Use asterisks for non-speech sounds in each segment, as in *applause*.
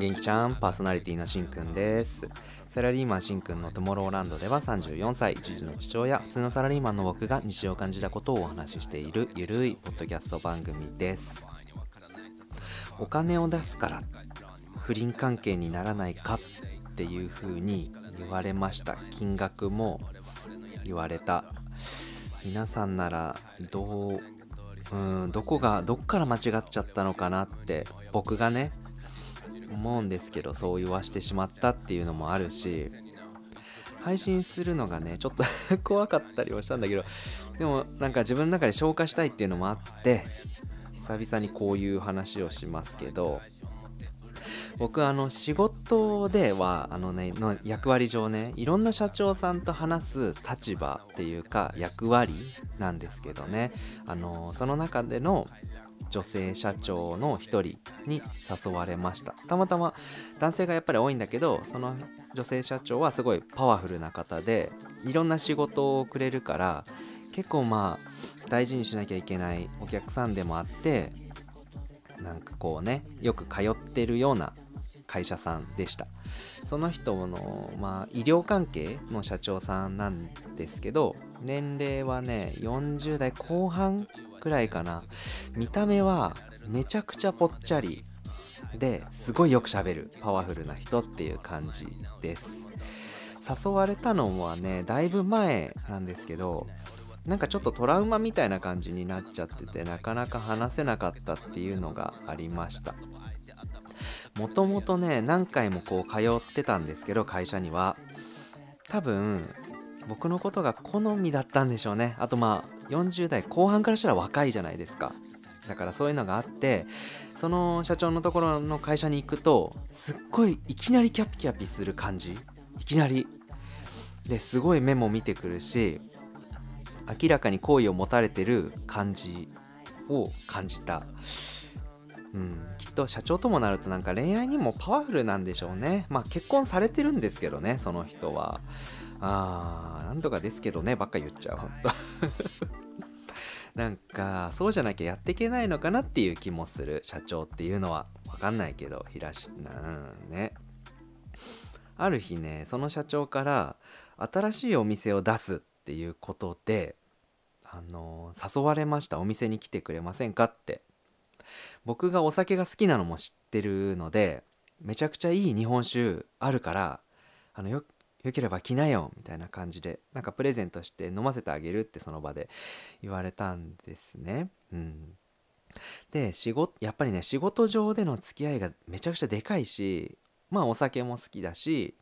元気ちゃんパーソナリティのしんくんです。サラリーマンしんくんのトゥモローランドでは34歳一児の父親普通のサラリーマンの僕が日常を感じたことをお話ししているゆるいポッドキャスト番組です。お金を出すから不倫関係にならないかっていう風に言われました。金額も言われた。皆さんならどううんどこがどっから間違っちゃったのかなって僕がね思うんですけどそう言わしてしまったっていうのもあるし配信するのがねちょっと *laughs* 怖かったりはしたんだけどでもなんか自分の中で消化したいっていうのもあって久々にこういう話をしますけど僕あの仕事ではあのねの役割上ねいろんな社長さんと話す立場っていうか役割なんですけどね。あのその中での女性社長の一人に誘われました。たまたま男性がやっぱり多いんだけどその女性社長はすごいパワフルな方でいろんな仕事をくれるから結構まあ大事にしなきゃいけないお客さんでもあってなんかこうねよく通ってるような会社さんでした。その人の、まあ、医療関係の社長さんなんですけど年齢はね40代後半くらいかな。見た目はめちゃくちゃぽっちゃり。ですごいよくしゃべる。パワフルな人っていう感じです。誘われたのはねだいぶ前なんですけどなんかちょっとトラウマみたいな感じになっちゃっててなかなか話せなかったっていうのがありました。もともとね何回もこう通ってたんですけど会社には。多分僕のことが好みだったんでしょうね。あとまあ40代後半からしたら若いじゃないですか。だからそういうのがあってその社長のところの会社に行くとすっごいいきなりキャピキャピする感じ。いきなり。ですごい目も見てくるし明らかに好意を持たれてる感じを感じた。うん、きっと社長ともなるとなんか恋愛にもパワフルなんでしょうね。まあ結婚されてるんですけどね、その人は。あー、なんとかですけどね、ばっか言っちゃう、ほんと。*laughs* なんか、そうじゃなきゃやっていけないのかなっていう気もする、社長っていうのは。わかんないけど、平し、なんね。ある日ね、その社長から新しいお店を出すっていうことで、あの誘われました。お店に来てくれませんかって僕がお酒が好きなのも知ってるのでめちゃくちゃいい日本酒あるからあのよよければ来なよみたいな感じでなんかプレゼントして飲ませてあげるってその場で言われたんですね。うん、で仕事やっぱりね仕事上での付き合いがめちゃくちゃでかいしまあお酒も好きだし、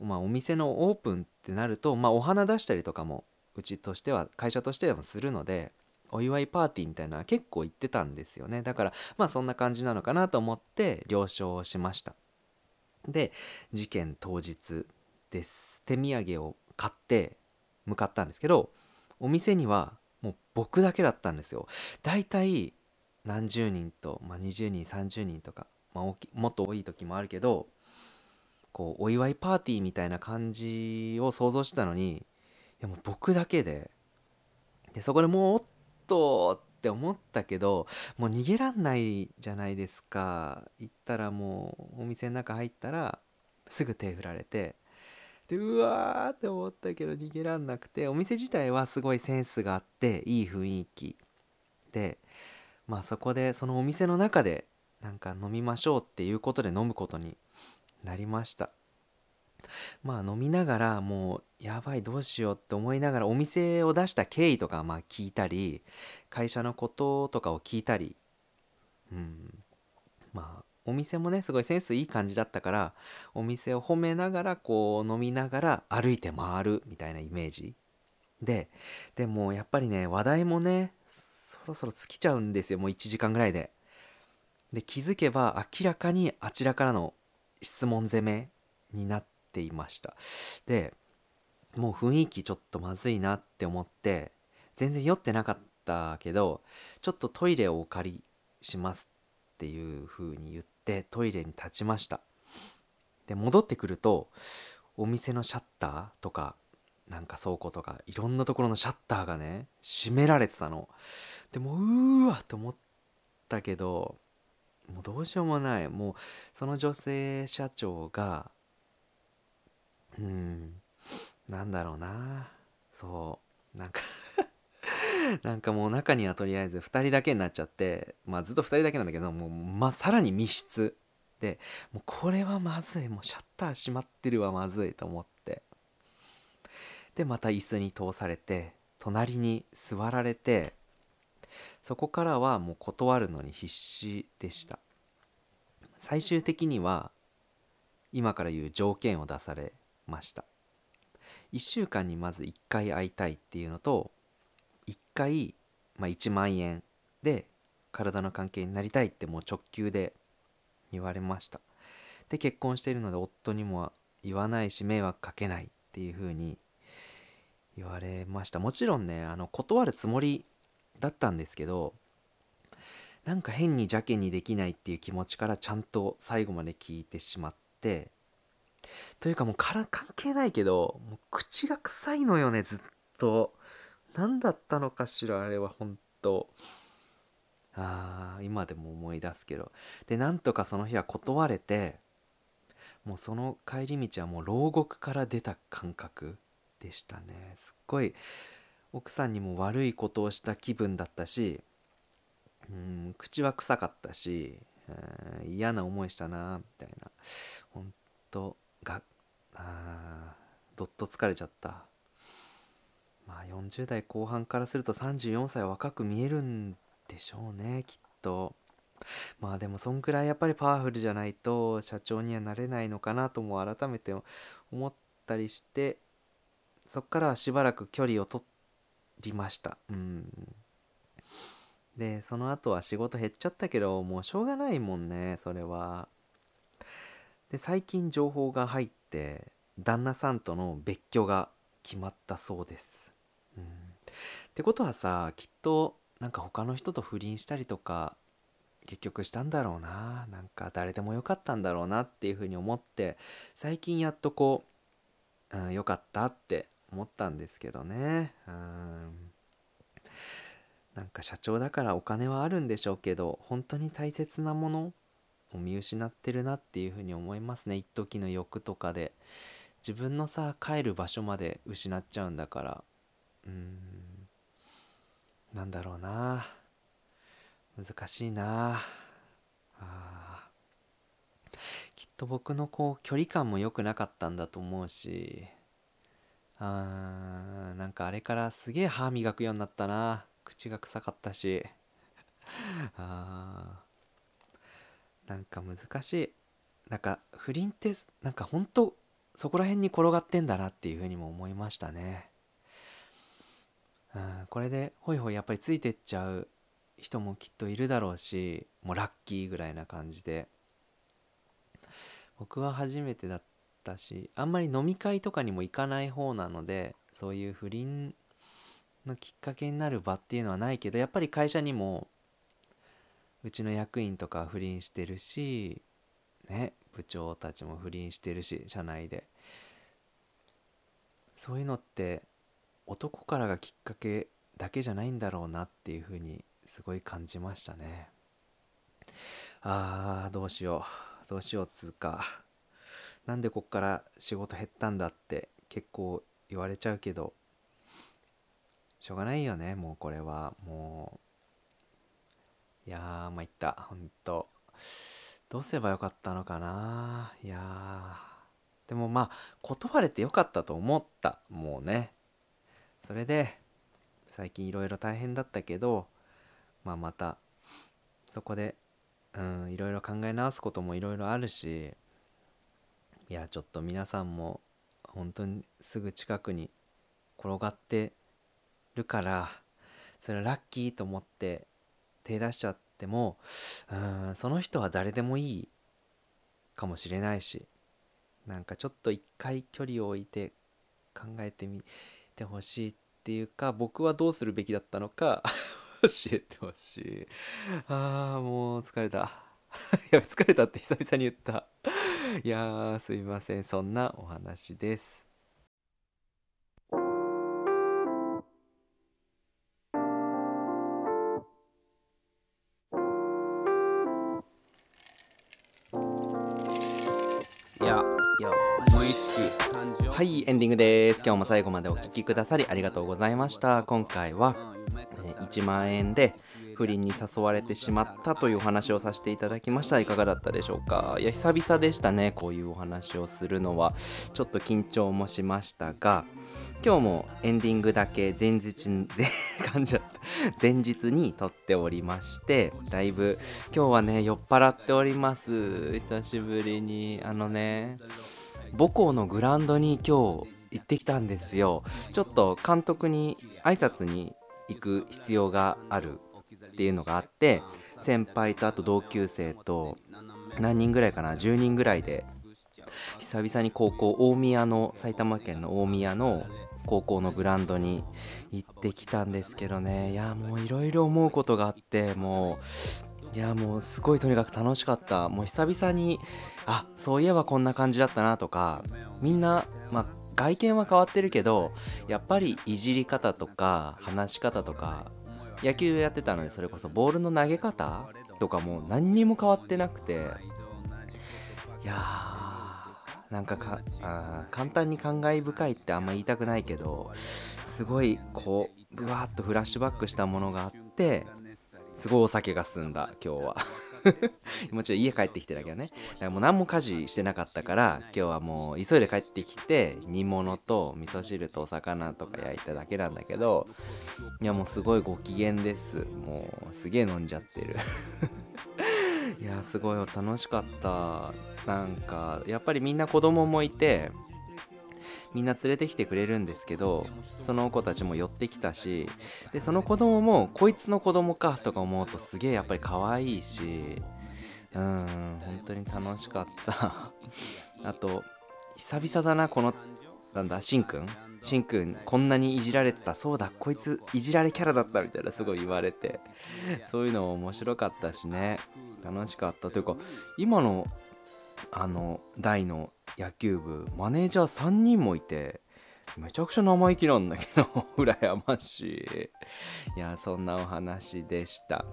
まあ、お店のオープンってなると、まあ、お花出したりとかもうちとしては会社としてはするのでお祝いパーティーみたいなのは結構行ってたんですよね。だからまあそんな感じなのかなと思って了承しました。で事件当日です手土産を買って向かったんですけどお店にはもう僕だけだったんですよ。だいたい何十人と、まあ、20人30人とか、まあ、もっと多い時もあるけどこうお祝いパーティーみたいな感じを想像してたのにいやもう僕だけで。でそこでもうおっとって思ったけどもう逃げらんないじゃないですか。行ったらもうお店の中入ったらすぐ手振られてでうわーって思ったけど逃げらんなくてお店自体はすごいセンスがあっていい雰囲気。でまあそこでそのお店の中でなんか飲みましょうっていうことで飲むことになりました。まあ飲みながらもうやばいどうしようって思いながらお店を出した経緯とかまあ聞いたり会社のこととかを聞いたりうんまあお店もねすごいセンスいい感じだったからお店を褒めながらこう飲みながら歩いて回るみたいなイメージ。ででもやっぱりね話題もねそろそろ尽きちゃうんですよもう1時間ぐらいで。で気づけば明らかにあちらからの質問攻めになっていました。でもう雰囲気ちょっとまずいなって思って全然酔ってなかったけどちょっとトイレをお借りしますっていう風に言ってトイレに立ちました。で戻ってくるとお店のシャッターとかなんか倉庫とかいろんなところのシャッターがね閉められてたの。でもうーわって思ったけどもうどうしようもない。もうその女性社長がうんなんだろうな。そうなんか *laughs* なんかもう中にはとりあえず2人だけになっちゃってまあずっと2人だけなんだけどもう、まあ、さらに密室。でもうこれはまずい。もうシャッター閉まってるわまずいと思って。でまた椅子に通されて隣に座られてそこからはもう断るのに必死でした。最終的には今から言う条件を出されました。1週間にまず1回会いたいっていうのと1回、まあ、1万円で体の関係になりたいってもう直球で言われました。で結婚しているので夫にも言わないし迷惑かけないっていう風に言われました。もちろんねあの断るつもりだったんですけどなんか変に邪気にできないっていう気持ちからちゃんと最後まで聞いてしまってというかもうから関係ないけどもう口が臭いのよねずっと。何だったのかしらあれは本当。あー今でも思い出すけど。でなんとかその日は断れてもうその帰り道はもう牢獄から出た感覚でしたね。すっごい奥さんにも悪いことをした気分だったしうん口は臭かったし嫌な思いしたなみたいな。本当があどっと疲れちゃった。まあ40代後半からすると34歳若く見えるんでしょうねきっと。まあでもそんくらいやっぱりパワフルじゃないと社長にはなれないのかなとも改めて思ったりしてそっからはしばらく距離を取りました。うん。でその後は仕事減っちゃったけどもうしょうがないもんねそれは。で最近情報が入って旦那さんとの別居が決まったそうです、ってことはさきっとなんか他の人と不倫したりとか結局したんだろうな。なんか誰でもよかったんだろうなっていうふうに思って最近やっとこう、うん、よかったって思ったんですけどね。うん。なんか社長だからお金はあるんでしょうけど本当に大切なものを見失ってるなっていうふうに思いますね。一時の欲とかで。自分のさ帰る場所まで失っちゃうんだから。うん。なんだろうな。難しいな。あきっと僕のこう距離感も良くなかったんだと思うし。あー。なんかあれからすげえ歯磨くようになったな。口が臭かったし。あー。なんか難しい。なんか不倫ってなんかほんとそこら辺に転がってんだなっていうふうにも思いましたね。うん、これでホイホイやっぱりついてっちゃう人もきっといるだろうしもうラッキーぐらいな感じで。僕は初めてだったしあんまり飲み会とかにも行かない方なのでそういう不倫のきっかけになる場っていうのはないけどやっぱり会社にもうちの役員とか不倫してるしね部長たちも不倫してるし社内で。そういうのって男からがきっかけだけじゃないんだろうなっていうふうにすごい感じましたね。あーどうしよう。どうしようっつうか。なんでこっから仕事減ったんだって結構言われちゃうけど。しょうがないよねもうこれは。もういやー参った。ほんと。どうすればよかったのかな。いやー。でもまあ断れてよかったと思った。もうね。それで最近いろいろ大変だったけど、まあ、またそこでいろいろ考え直すこともいろいろあるしいやちょっと皆さんも本当にすぐ近くに転がってるからそれラッキーと思って手出しちゃってもうんその人は誰でもいいかもしれないしなんかちょっと一回距離を置いて考えてみてほしいっていうか僕はどうするべきだったのか *laughs* 教えてほしい。あーもう疲れた。*laughs* や疲れたって久々に言った。*laughs* いやーすいません。そんなお話です。いやよし。はいエンディングです。今日も最後までお聴きくださりありがとうございました。今回はえー1万円で不倫に誘われてしまったというお話をさせていただきました。いかがだったでしょうか？いや久々でしたねこういうお話をするのは。ちょっと緊張もしましたが今日もエンディングだけ前日に *laughs* 前噛んじゃった。前日に撮っておりましてだいぶ今日はね酔っ払っております。久しぶりに。あのね母校のグラウンドに今日行ってきたんですよ。ちょっと監督に挨拶に行く必要があるっていうのがあって先輩とあと同級生と何人ぐらいかな？10人ぐらいで久々に高校大宮の埼玉県の大宮の高校のグラウンドに行ってきたんですけどね。いやもういろいろ思うことがあってもういやもうすごいとにかく楽しかった。もう久々にあそういえばこんな感じだったなとかみんなまあ外見は変わってるけどやっぱりいじり方とか話し方とか野球やってたのでそれこそボールの投げ方とかも何にも変わってなくて。いやーなんかかあー簡単に感慨深いってあんま言いたくないけどすごいこうぶわーっとフラッシュバックしたものがあってすごいお酒が進んだ今日は。*laughs* もちろん家帰ってきてだけどね。だからもう何も家事してなかったから今日はもう急いで帰ってきて煮物と味噌汁とお魚とか焼いただけなんだけどいやもうすごいご機嫌です。もうすげえ飲んじゃってるいやすごい楽しかった。なんかやっぱりみんな子供もいてみんな連れてきてくれるんですけどその子たちも寄ってきたしでその子供もこいつの子供かとか思うとすげえやっぱり可愛いしうん本当に楽しかった。*laughs* あと久々だなこのなんだしんくん？しんくんこんなにいじられてた。そうだこいついじられキャラだったみたいなすごい言われて。そういうのも面白かったしね。楽しかったというか今のあの大の野球部マネージャー3人もいてめちゃくちゃ生意気なんだけど *laughs* 羨ましい。いやそんなお話でした。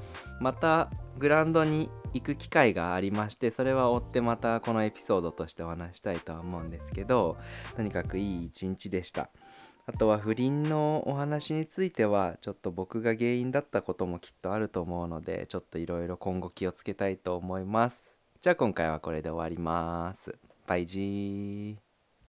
またグラウンドに行く機会がありましてそれは追ってまたこのエピソードとしてお話したいとは思うんですけどとにかくいい一日でした。あとは不倫のお話についてはちょっと僕が原因だったこともきっとあると思うのでちょっといろいろ今後気をつけたいと思います。じゃあ今回はこれで終わります。バイジー。